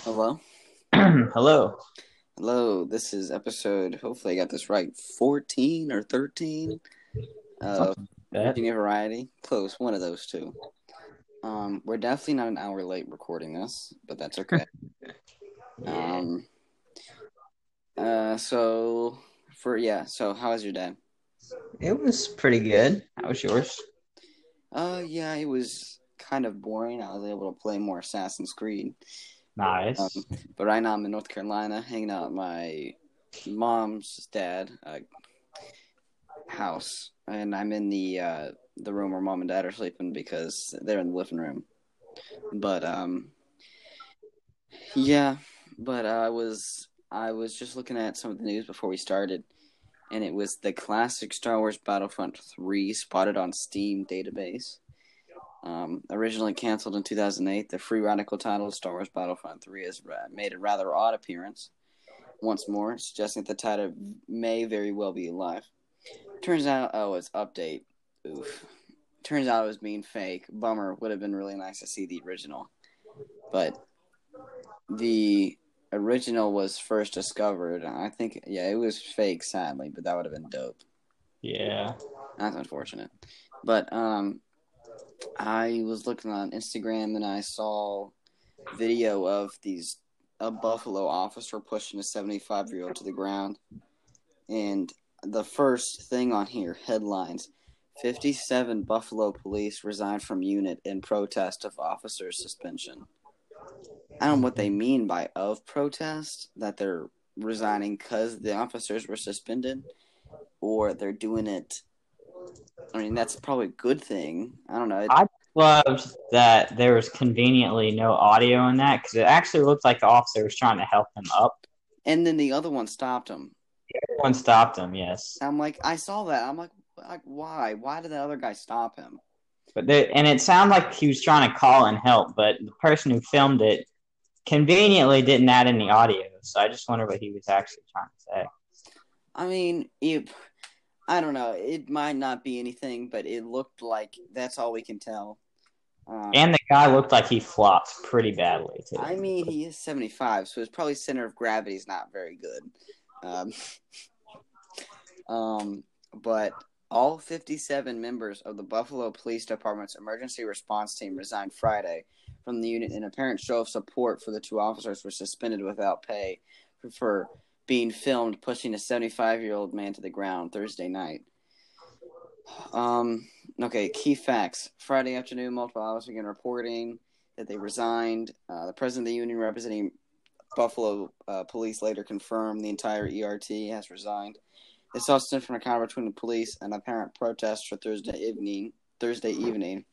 Hello. Hello. Hello. This is episode. Hopefully, I got this right. Fourteen or thirteen. Uh, Something like that. Virginia Variety. Close. One of those two. Um, we're definitely not an hour late recording this, but that's okay. Yeah. Um. Uh. So for yeah. So how was your day? it was pretty good. How was yours? Uh. Yeah. It was kind of boring. I was able to play more Assassin's Creed. Nice. Um, but right now I'm in North Carolina, hanging out at my mom's dad uh, house, and I'm in the uh, the room where mom and dad are sleeping because they're in the living room. But um, yeah, but I was I was just looking at some of the news before we started, and it was the classic Star Wars Battlefront Three spotted on Steam database. Um, originally canceled in 2008, the free radical title Star Wars Battlefront 3 has made a rather odd appearance once more, suggesting that the title may very well be alive. Turns out, oh, it's update. Oof. Turns out it was being fake. Bummer. Would have been really nice to see the original. But the original was first discovered. I think, yeah, it was fake, sadly, but that would have been dope. yeah. That's unfortunate. But um I was looking on Instagram and I saw video of these a Buffalo officer pushing a 75 year old to the ground. And the first thing on here headlines 57 Buffalo police resigned from unit in protest of officer suspension. I don't know what they mean by of protest, that they're resigning because the officers were suspended, or they're doing it. I mean, that's probably a good thing. I don't know. It, I loved that there was conveniently no audio in that because it actually looked like the officer was trying to help him up. and then the other one stopped him. One stopped him, yes. I'm like, I saw that. I'm like, like why? Why did the other guy stop him? But there, and it sounded like he was trying to call and help, but the person who filmed it conveniently didn't add any audio. So I just wonder what he was actually trying to say. I mean, it, I don't know. It might not be anything, but it looked like that's all we can tell. Um, And the guy looked like he flopped pretty badly too. I mean, he is 75, so his probably center of gravity is not very good. Um, um, but all 57 members of the Buffalo Police Department's emergency response team resigned Friday from the unit. in apparent show of support for the two officers were suspended without pay for, for being filmed pushing a 75 year old man to the ground Thursday night. Um, okay, key facts. Friday afternoon, multiple outlets began reporting that they resigned. Uh, the president of the union representing Buffalo uh, police later confirmed the entire ERT has resigned. It saw stem from a encounter between the police and apparent protest for Thursday evening. Thursday evening,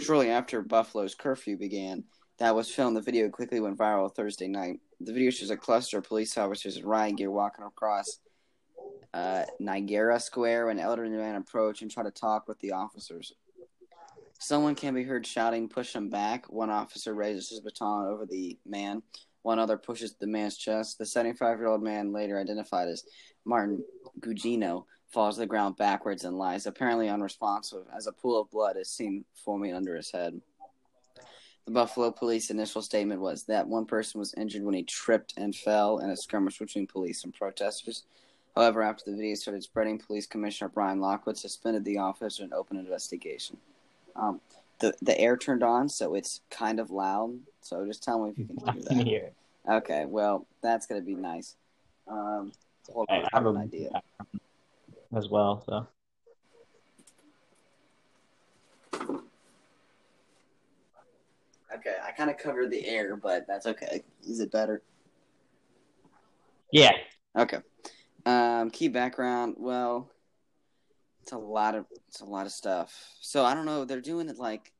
shortly after Buffalo's curfew began, that was filmed. The video quickly went viral Thursday night. The video shows a cluster of police officers in riot gear walking across uh, Square when elderly man approached and tried to talk with the officers. Someone can be heard shouting, push him back. One officer raises his baton over the man. One other pushes the man's chest. The 75 year old man, later identified as Martin Gugino, falls to the ground backwards and lies, apparently unresponsive, as a pool of blood is seen forming under his head. The Buffalo police initial statement was that one person was injured when he tripped and fell in a skirmish between police and protesters. However, after the video started spreading, Police Commissioner Byron Lockwood suspended the officer and opened an investigation. Um, the the air turned on, so it's kind of loud. So just tell me if you can hear that. hear. Okay, well that's gonna be nice. Um, I have have an a idea. as well. So Okay, I kind of covered the air, but that's okay. Is it better? yeah, Okay. Um, key background. Well, it's a lot of it's a lot of stuff. So I don't know. They're doing it like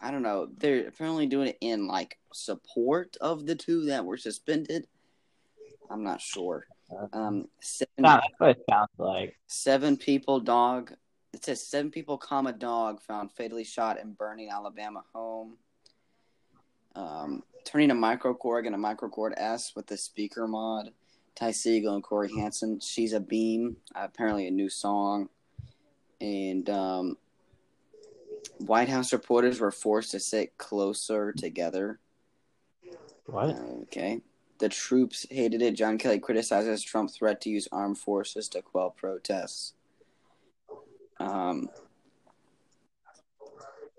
I don't know. They're apparently doing it in like support of the two that were suspended. I'm not sure. Um, seven, that's what it sounds like. seven people dog. It says seven people, comma dog found fatally shot in burning Alabama home. Um, turning a microKORG and a microKORG S with the speaker mod. Ty Segall and Cory Hanson. She's a beam. apparently a new song. And um, White House reporters were forced to sit closer together. What? Okay. The troops hated it. John Kelly criticizes Trump's threat to use armed forces to quell protests. Um,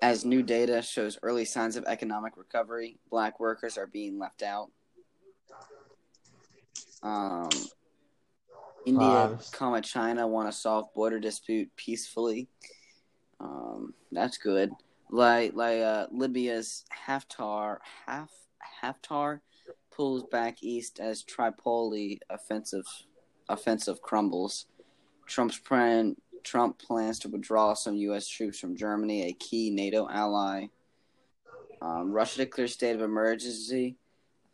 as new data shows early signs of economic recovery, black workers are being left out. Um, India, comma China want to solve border dispute peacefully. Um, that's good. Like like uh, Libya's Haftar half Haftar pulls back east as Tripoli offensive offensive crumbles. Trump's plan Trump plans to withdraw some U.S. troops from Germany, a key NATO ally. Um, Russia declares state of emergency.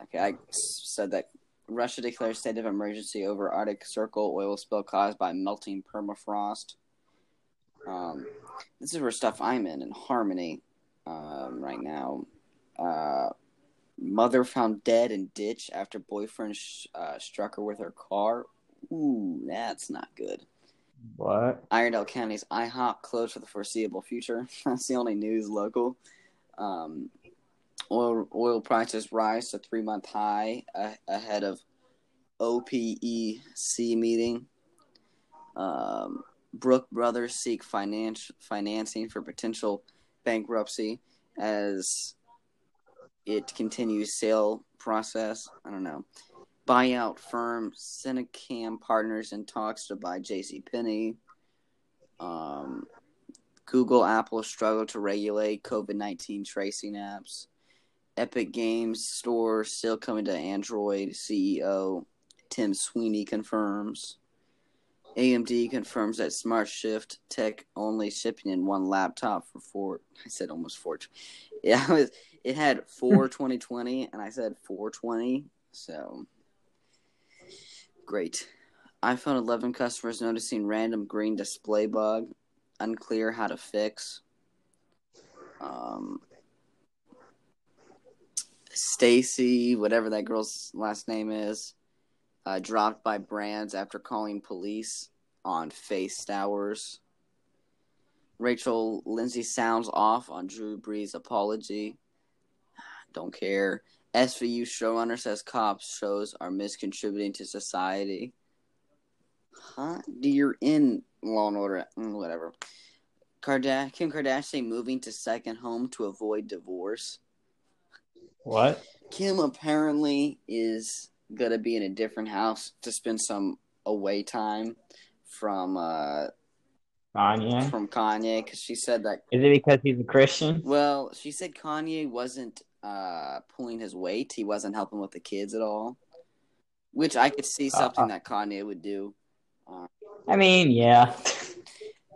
Okay, I said that. Russia declares state of emergency over Arctic Circle oil spill caused by melting permafrost. Um, this is where stuff I'm in in Harmony um, right now. Uh, mother found dead in ditch after boyfriend sh- uh, struck her with her car. Ooh, that's not good. What? Iredell County's IHOP closed for the foreseeable future. That's the only news local. Um, oil oil prices rise to three month high a- ahead of OPEC meeting. Um, Brook Brothers seek finance financing for potential bankruptcy as it continues sale process. I don't know. Buyout firm Cinecam partners in talks to buy JCPenney. Um, Google, Apple struggle to regulate COVID 19 tracing apps. Epic Games Store still coming to Android. CEO Tim Sweeney confirms. AMD confirms that Smart Shift Tech only shipping in one laptop for four. I said almost four. Yeah, it, was, it had four 2020, and I said 420. So great. iPhone 11 customers noticing random green display bug. Unclear how to fix. Um, Stacy, whatever that girl's last name is, uh, dropped by brands after calling police on face towers. Rachel Lindsay sounds off on Drew Brees' apology. Don't care. SVU showrunner says cops shows are miscontributing to society. Huh? You're in Law and Order, mm, whatever. Kim Kardashian moving to second home to avoid divorce. What? Kim apparently is gonna be in a different house to spend some away time from uh Kanye? from Kanye because she said that. Is it because he's a Christian? Well, she said Kanye wasn't uh pulling his weight. He wasn't helping with the kids at all, which I could see something Uh, that Kanye would do. I mean, yeah.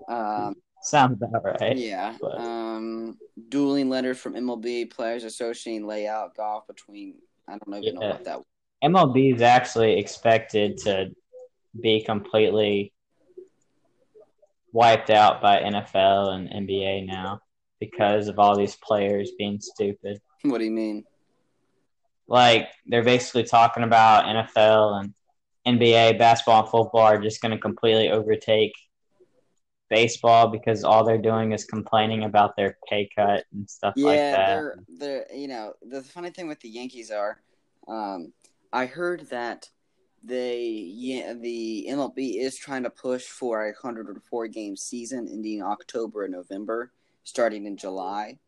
Um, Sounds about right. yeah. but- Um, dueling letters from MLB players associating layout golf between. I don't even know what that. Was. MLB is actually expected to be completely wiped out by NFL and NBA now because of all these players being stupid. What do you mean? Like they're basically talking about NFL and NBA basketball and football are just going to completely overtake baseball because all they're doing is complaining about their pay cut and stuff Yeah, like that. they're they're you know the funny thing with the Yankees are, um, I heard that they yeah the MLB is trying to push for a hundred and four game season ending October and November, starting in July.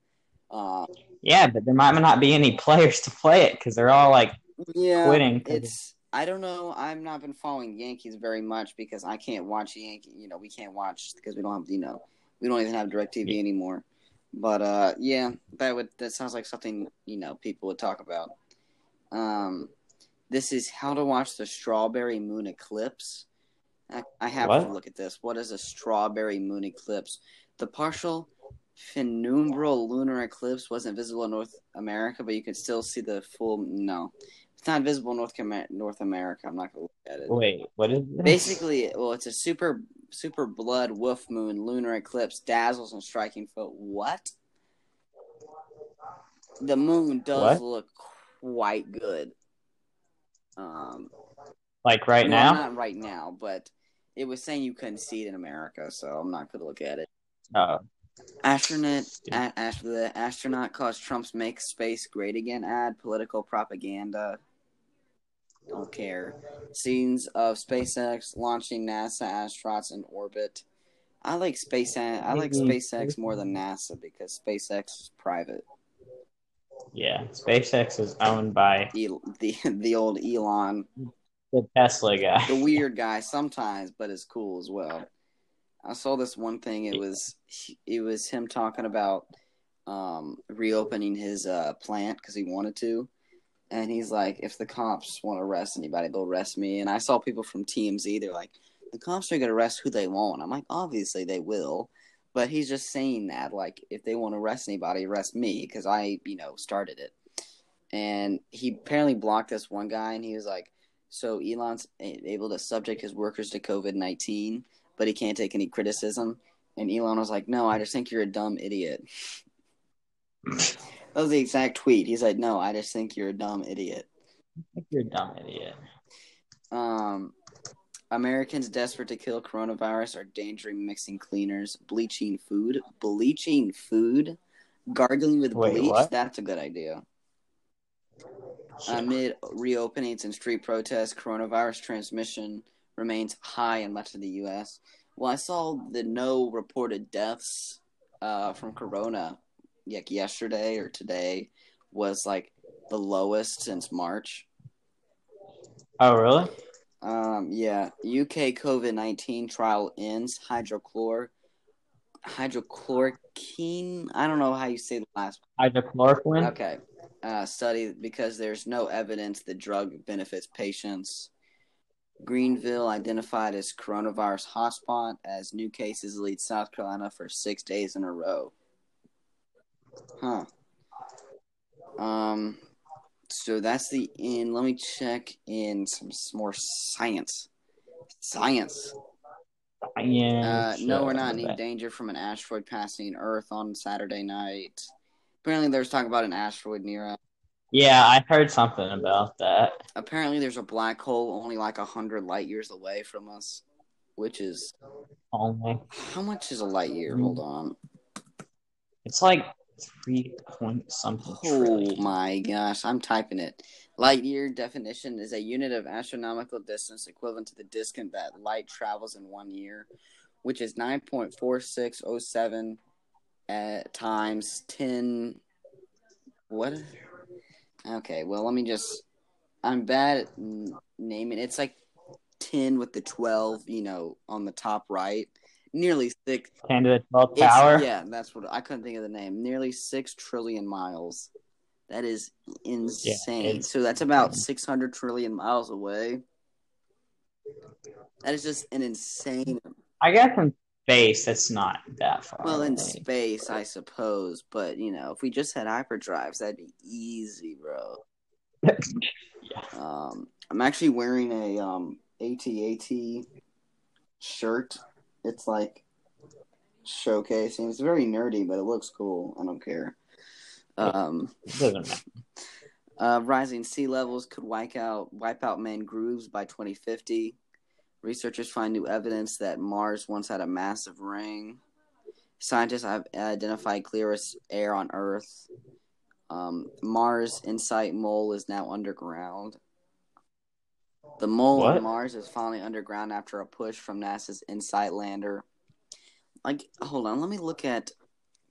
Um, Yeah, but there might not be any players to play it because they're all like yeah, quitting. it's I don't know. I've not been following Yankees very much because I can't watch Yankee. You know, we can't watch because we don't have you know we don't even have Directv Yeah. anymore. But uh, yeah, that would that sounds like something you know people would talk about. Um, this is how to watch the strawberry moon eclipse. I, I have to look at this. What is a strawberry moon eclipse? The partial penumbral lunar eclipse wasn't visible in North America, but you can still see the full. No, it's not visible in North North America. I'm not gonna look at it. Wait, what is this? Basically, well, it's a super super blood wolf moon lunar eclipse dazzles and striking foot. What? The moon does What? look quite good. Um, like right well, now? not right now, but it was saying you couldn't see it in America, so I'm not gonna look at it. Oh, Astronaut, a, after the astronaut caused Trump's "Make Space Great Again" ad, political propaganda. Don't care. Scenes of SpaceX launching NASA astronauts in orbit. I like space. I like Mhm. SpaceX more than NASA because SpaceX is private. Yeah, SpaceX is owned by El- the the old Elon, the Tesla guy. the weird guy sometimes, but is cool as well. I saw this one thing. It was it was him talking about um, reopening his uh, plant because he wanted to, and he's like, if the cops want to arrest anybody, they'll arrest me. And I saw people from TMZ. They're like, the cops are gonna arrest who they want. I'm like, obviously they will, but he's just saying that like if they want to arrest anybody, arrest me because I you know started it. And he apparently blocked this one guy, and he was like, so Elon's able to subject his workers to COVID nineteen, but he can't take any criticism. And Elon was like, "No, I just think you're a dumb idiot." that was the exact tweet. He's like, "No, I just think you're a dumb idiot." You're a dumb idiot. Um, Americans desperate to kill coronavirus are endangering mixing cleaners, bleaching food, bleaching food, gargling with Wait, bleach. what? That's a good idea. Amid reopenings and street protests, coronavirus transmission remains high in much of the U.S. Well, I saw the no reported deaths uh, from corona like yesterday or today was like the lowest since March. Oh, really? Um, yeah, UK COVID nineteen trial ends. Hydrochlor, hydrochloroquine. I don't know how you say the last. Hydrochloroquine? Okay, uh, study because there's no evidence the drug benefits patients. Greenville identified as coronavirus hotspot as new cases lead South Carolina for six days in a row. Huh. Um. So that's the end. Let me check in some s- more science. Science. Yeah. Uh, no, we're not in any danger from an asteroid passing Earth on Saturday night. Apparently, there's talk about an asteroid near us. Yeah, I heard something about that. Apparently, there's a black hole only like a hundred light years away from us, which is Only how much is a light year? Mm. Hold on. it's like three point something Oh trillion. my gosh, I'm typing it. Light year definition is a unit of astronomical distance equivalent to the distance that light travels in one year, which is 9.4607 times 10. What? Okay, well, let me just. I'm bad at n- naming. It's like 10 with the 12, you know, on the top right. Nearly six. Ten to the twelfth power. Yeah, that's what I couldn't think of the name. Nearly six trillion miles. That is insane. it's- so that's about six hundred trillion miles away. That is just an insane. I guess in space that's not that far. Well, in away. space, I suppose, but you know, if we just had hyperdrives, that'd be easy, bro. yeah. Um, I'm actually wearing a um ATAT shirt. It's like showcasing. It's very nerdy, but it looks cool. I don't care. Um, doesn't matter. uh, rising sea levels could wipe out wipe out mangroves by 2050. Researchers find new evidence that Mars once had a massive ring. Scientists have identified clearest air on Earth. Um, Mars Insight Mole is now underground. The mole What? on Mars is finally underground after a push from NASA's InSight lander. Like, hold on, let me look at.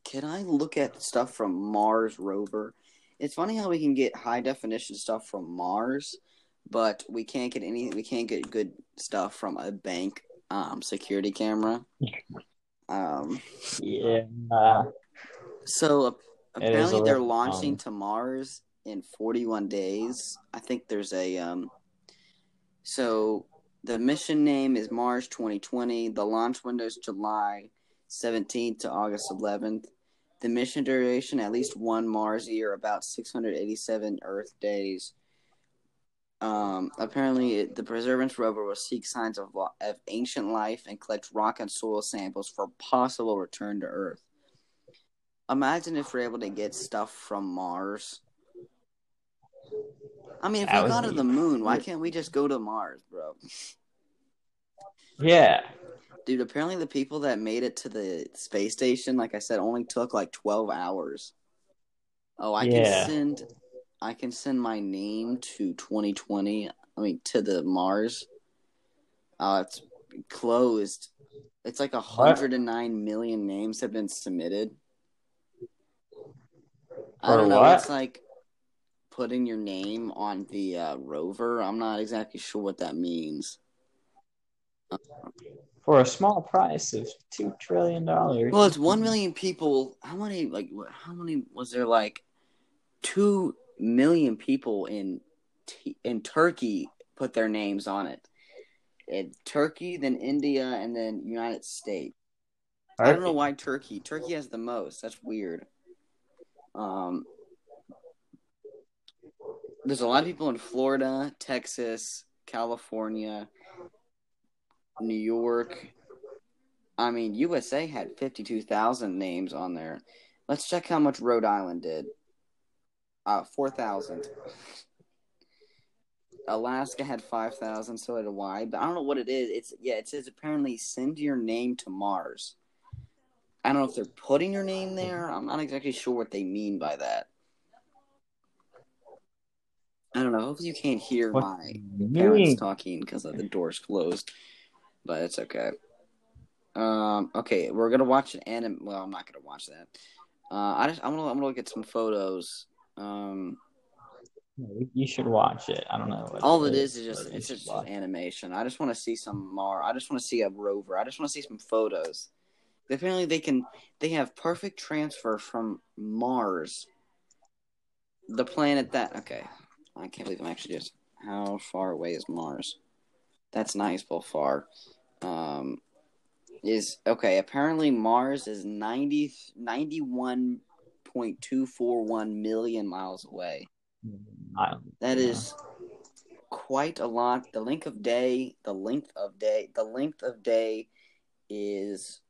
Can I look at stuff from Mars rover? It's funny how we can get high definition stuff from Mars, but we can't get any. We can't get good stuff from a bank um, security camera. Um, Yeah. So It is a apparently they're launching to Mars in 41 days. I think there's a um so the mission name is Mars 2020. The launch window is July 17th to August 11th. The mission duration at least one Mars year, about 687 Earth days. Um, apparently, it, the Perseverance rover will seek signs of, of ancient life and collect rock and soil samples for possible return to Earth. Imagine if we're able to get stuff from Mars. I mean, if That we go to the moon, why can't we just go to Mars, bro? yeah. Dude, apparently the people that made it to the space station, like I said, only took like twelve hours. Oh, I Yeah. can send I can send my name to twenty twenty. I mean to the Mars. Uh it's closed. It's like a hundred and nine million names have been submitted. I don't know. what? It's like putting your name on the uh, rover. I'm not exactly sure what that means. For a small price of two trillion dollars. Well, it's one million people. How many? Like, how many was there? Like, two million people in in Turkey put their names on it. In Turkey, then India, and then United States. I don't know why Turkey. Turkey has the most. That's weird. Um, there's a lot of people in Florida, Texas, California, New York. I mean, USA had 52,000 names on there. Let's check how much Rhode Island did. Uh, 4,000. Alaska had 5,000, so did Hawaii. But I don't know what it is. It's yeah, it says apparently send your name to Mars. I don't know if they're putting your name there. I'm not exactly sure what they mean by that. I don't know. Hopefully, you can't hear What my parents talking because the door's closed, but it's okay. Um, okay, we're gonna watch an anime. Well, I'm not gonna watch that. Uh, I just I'm gonna I'm gonna look at some photos. Um, You should watch it. I don't know. All it is is just it's just animation. I just want to see some Mar. I just want to see a rover. I just want to see some photos. Apparently, they can they have perfect transfer from Mars, the planet that okay. I can't believe I'm actually just how far away is Mars? That's nice, but far. Um, is okay. Apparently, Mars is 90 91.241 million miles away. That is quite a lot. The length of day, the length of day, the length of day is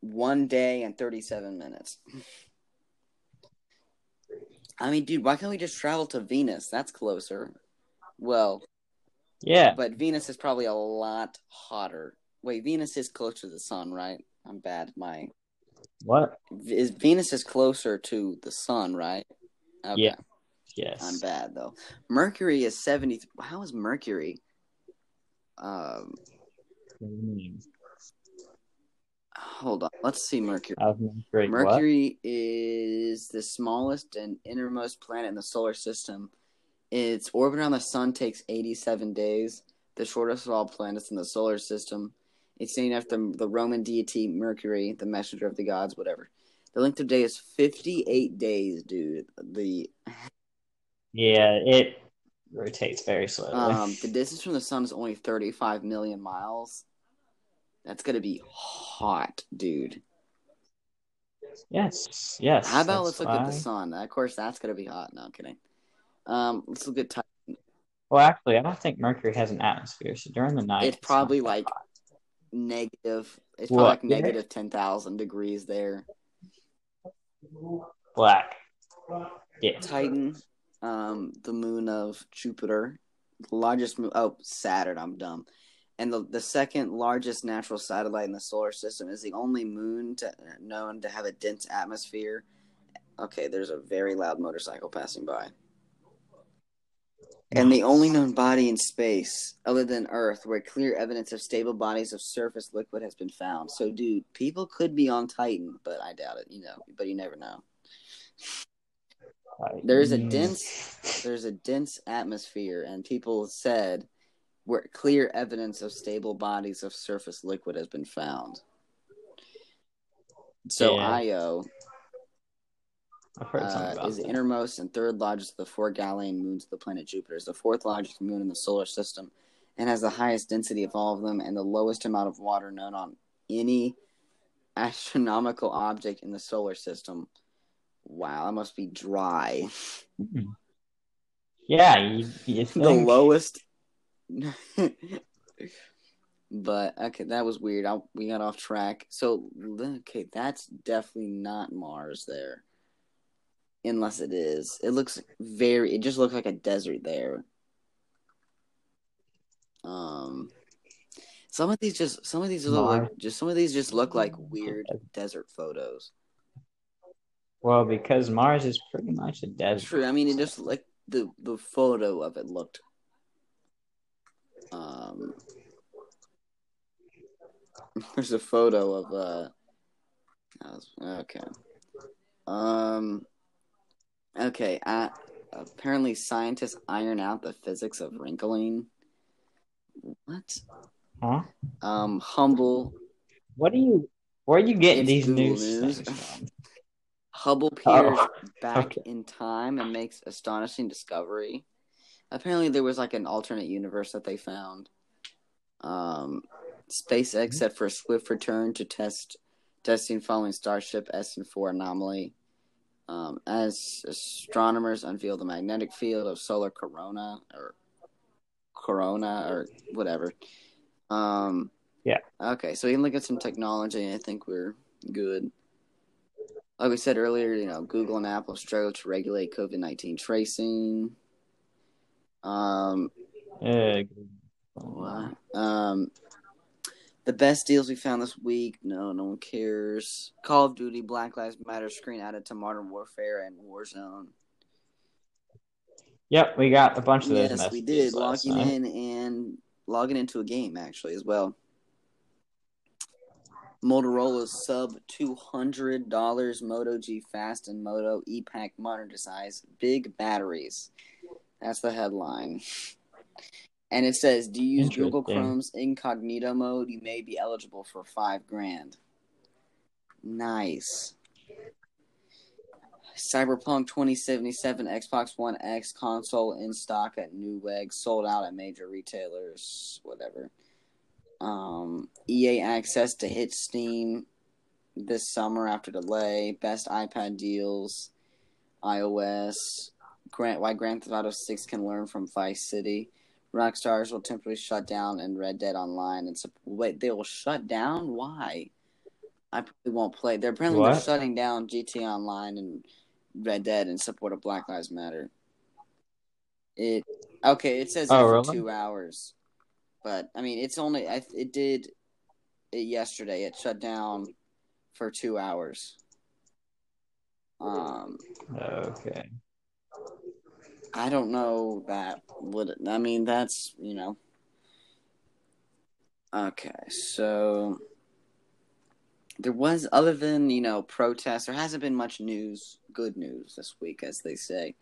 one day and 37 minutes. I mean, dude, why can't we just travel to Venus? That's closer. Well, Yeah. but Venus is probably a lot hotter. Wait, Venus is closer to the sun, right? I'm bad. at My What? is Venus is closer to the sun, right? Okay. Yeah. Yes. I'm bad though. Mercury is seventy. How is Mercury? Um, What do you mean? hold on. Let's see Mercury. Mercury. Mercury is the smallest and innermost planet in the solar system. Its orbit around the sun takes 87 days, the shortest of all planets in the solar system. It's named after the Roman deity Mercury, the messenger of the gods, whatever. The length of day is 58 days, dude. The Yeah, it rotates very slowly. Um, the distance from the sun is only 35 million miles. That's gonna be hot, dude. yes, yes. How about let's look at the sun? Of course, that's gonna be hot. No I'm kidding. Um, let's look at time. Well, actually, I don't think Mercury has an atmosphere, so during the night, It's probably not like hot. Negative. It's What? probably like negative 10,000 degrees there. black. Yeah. Titan, um, the moon of Jupiter, the largest moon. Oh, Saturn. I'm dumb. And the the second largest natural satellite in the solar system is the only moon to, known to have a dense atmosphere. Okay, there's a very loud motorcycle passing by. And the only known body in space, other than Earth, where clear evidence of stable bodies of surface liquid has been found. So, dude, people could be on Titan, but I doubt it. You know, but you never know. Like, There is a dense there's a dense atmosphere and people said where clear evidence of stable bodies of surface liquid has been found. So Yeah. Io I've heard something uh, about is the innermost and third largest of the four Galilean moons of the planet Jupiter. It's the fourth largest moon in the solar system and has the highest density of all of them and the lowest amount of water known on any astronomical object in the solar system. Wow, that must be dry. Yeah, you, you the lowest. but okay, that was weird. I, we got off track. So okay, that's definitely not Mars there, unless it is. It looks very. It just looks like a desert there. Um. Some of these just some of these look like just some of these just look like weird desert photos. Well, because Mars is pretty much a desert. True. I mean, it just like the the photo of it looked. Um, there's a photo of uh. Okay. Um. Okay. Uh, apparently, scientists iron out the physics of wrinkling. What? Huh? Um. Humble. What are you? Where are you getting these Google news? News. Hubble peers Oh, back okay. in time and makes astonishing discovery. Apparently, there was like an alternate universe that they found. Um, SpaceX set for a swift return to test testing following Starship SN4 anomaly. Um, as astronomers unveil the magnetic field of solar corona or corona or whatever. Um, Yeah. Okay, so we can look at some technology. and I think we're good. Like we said earlier, you know, Google and Apple struggle to regulate COVID nineteen tracing. Um, Yeah. Um, the best deals we found this week. No, no one cares. Call of Duty Black Lives Matter screen added to Modern Warfare and Warzone. Yep, we got a bunch of those Yes, we did. Logging night. in and logging into a game actually as well. Motorola's sub two hundred dollars Moto G Fast and Moto E Pack modernized big batteries. That's the headline. And it says, "Do you use Google Chrome's incognito mode? You may be eligible for five grand." Nice. Cyberpunk 2077 Xbox One X console in stock at Newegg, sold out at major retailers, whatever. Um, EA access to hit Steam this summer after delay. Best iPad deals, iOS. Grant why Grand Theft Auto 6 can learn from Vice City. Rockstars will temporarily shut down and Red Dead Online and sup- wait they will shut down why? I probably won't play. They're apparently they're shutting down GT Online and Red Dead in support of Black Lives Matter. It okay. It says Oh, for really? two hours, but I mean it's only I, it did it yesterday. It shut down for two hours. Um, Okay. I don't know that would. I mean that's you know. Okay, so there was other than you know protests. There hasn't been much news, good news this week, as they say.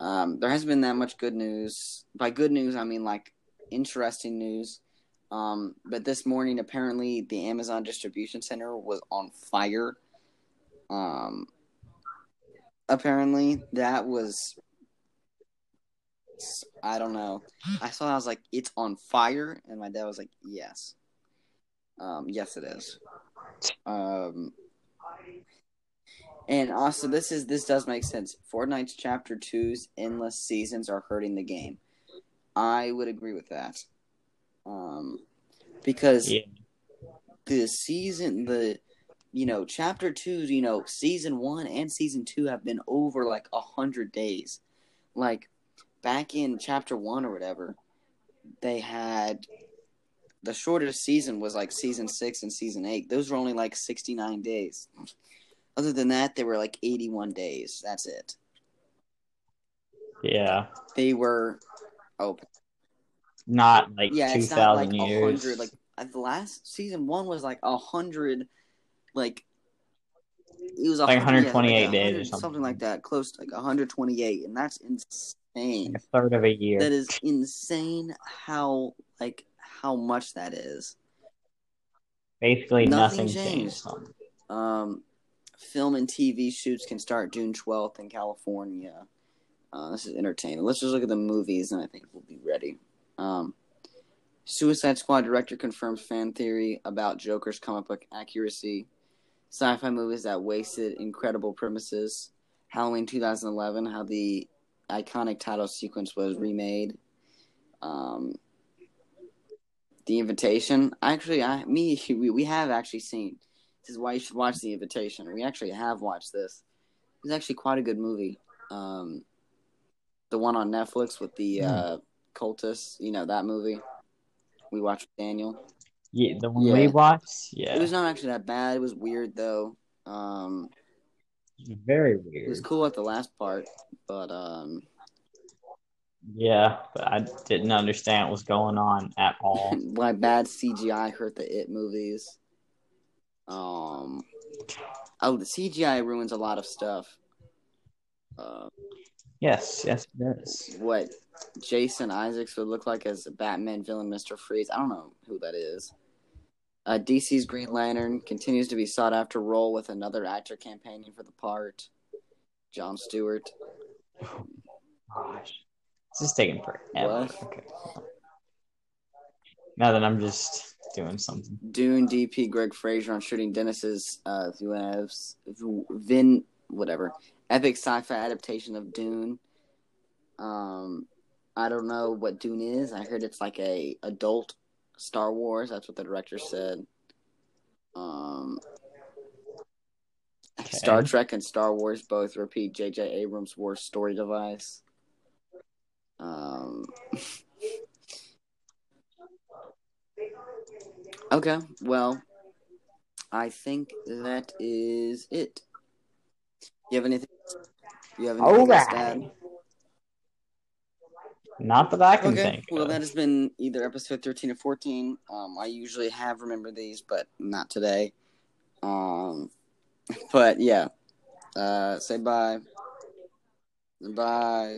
Um, there hasn't been that much good news. By good news, I mean like interesting news. Um, but this morning, apparently, the Amazon distribution center was on fire. Um, apparently, that was. I don't know. I saw. I was like, "It's on fire," and my dad was like, "Yes." Um, yes, it is. Um, and also, this is this does make sense. Fortnite's Chapter 2's endless seasons are hurting the game. I would agree with that. Um, because Yeah. the season, the you know, Chapter 2, you know, season one and season two have been over like a hundred days. Like back in Chapter one or whatever, they had the shortest season was like season six and season eight. Those were only like 69 days. Other than that, they were like 81 days. That's it. Yeah. They were, oh, Not like yeah, two not like years. hundred. Like uh, the last season one was like a hundred, like it was Like hundred- yeah, 128 like days or something. something like that, close to like 128, and that's insane. Like a third of a year. That is insane. How like how much that is. Basically Nothing nothing, changed. changed. Um, film and TV shoots can start June 12th in California. Uh, this is entertaining. Let's just look at the movies, and I think we'll be ready. Um, Suicide Squad director confirms fan theory about Joker's comic book accuracy. Sci-fi movies that wasted incredible premises. Halloween 2011, how the iconic title sequence was remade. Um, the Invitation. Actually, I me we, we have actually seen. This is why you should watch The Invitation. We actually have watched this. It's actually quite a good movie. Um, the one on Netflix with the Hmm. uh, cultists. You know that movie. We watched Daniel. Yeah, the one Yeah. we watched. Yeah, It was not actually that bad. It was weird though. Um, very weird. it was cool at the last part, but um, Yeah, but I didn't understand what was going on at all. why bad CGI hurt the It movies. Um, oh, the CGI ruins a lot of stuff. Uh, yes, yes, it is. what Jason Isaacs would look like as a Batman villain, Mister Freeze. I don't know who that is. Uh, DC's Green Lantern continues to be sought after role with another actor campaigning for the part, John Stewart. Gosh, this is taking forever. Okay. Now that I'm just doing something. Dune DP Greig Fraser on shooting Dennis's uh Vin whatever epic sci-fi adaptation of Dune. Um, I don't know what Dune is. I heard it's like a adult Star Wars. That's what the director said. Um, Okay. Star Trek and Star Wars both repeat J.J. Abrams' worst story device. Um. okay, well, I think that is it. You have anything? You have anything add? Alright. Not that I can Okay, think. well, of. that has been either episode 13 or 14. Um, I usually have remembered these, but not today. Um, but yeah, uh, say bye. Bye.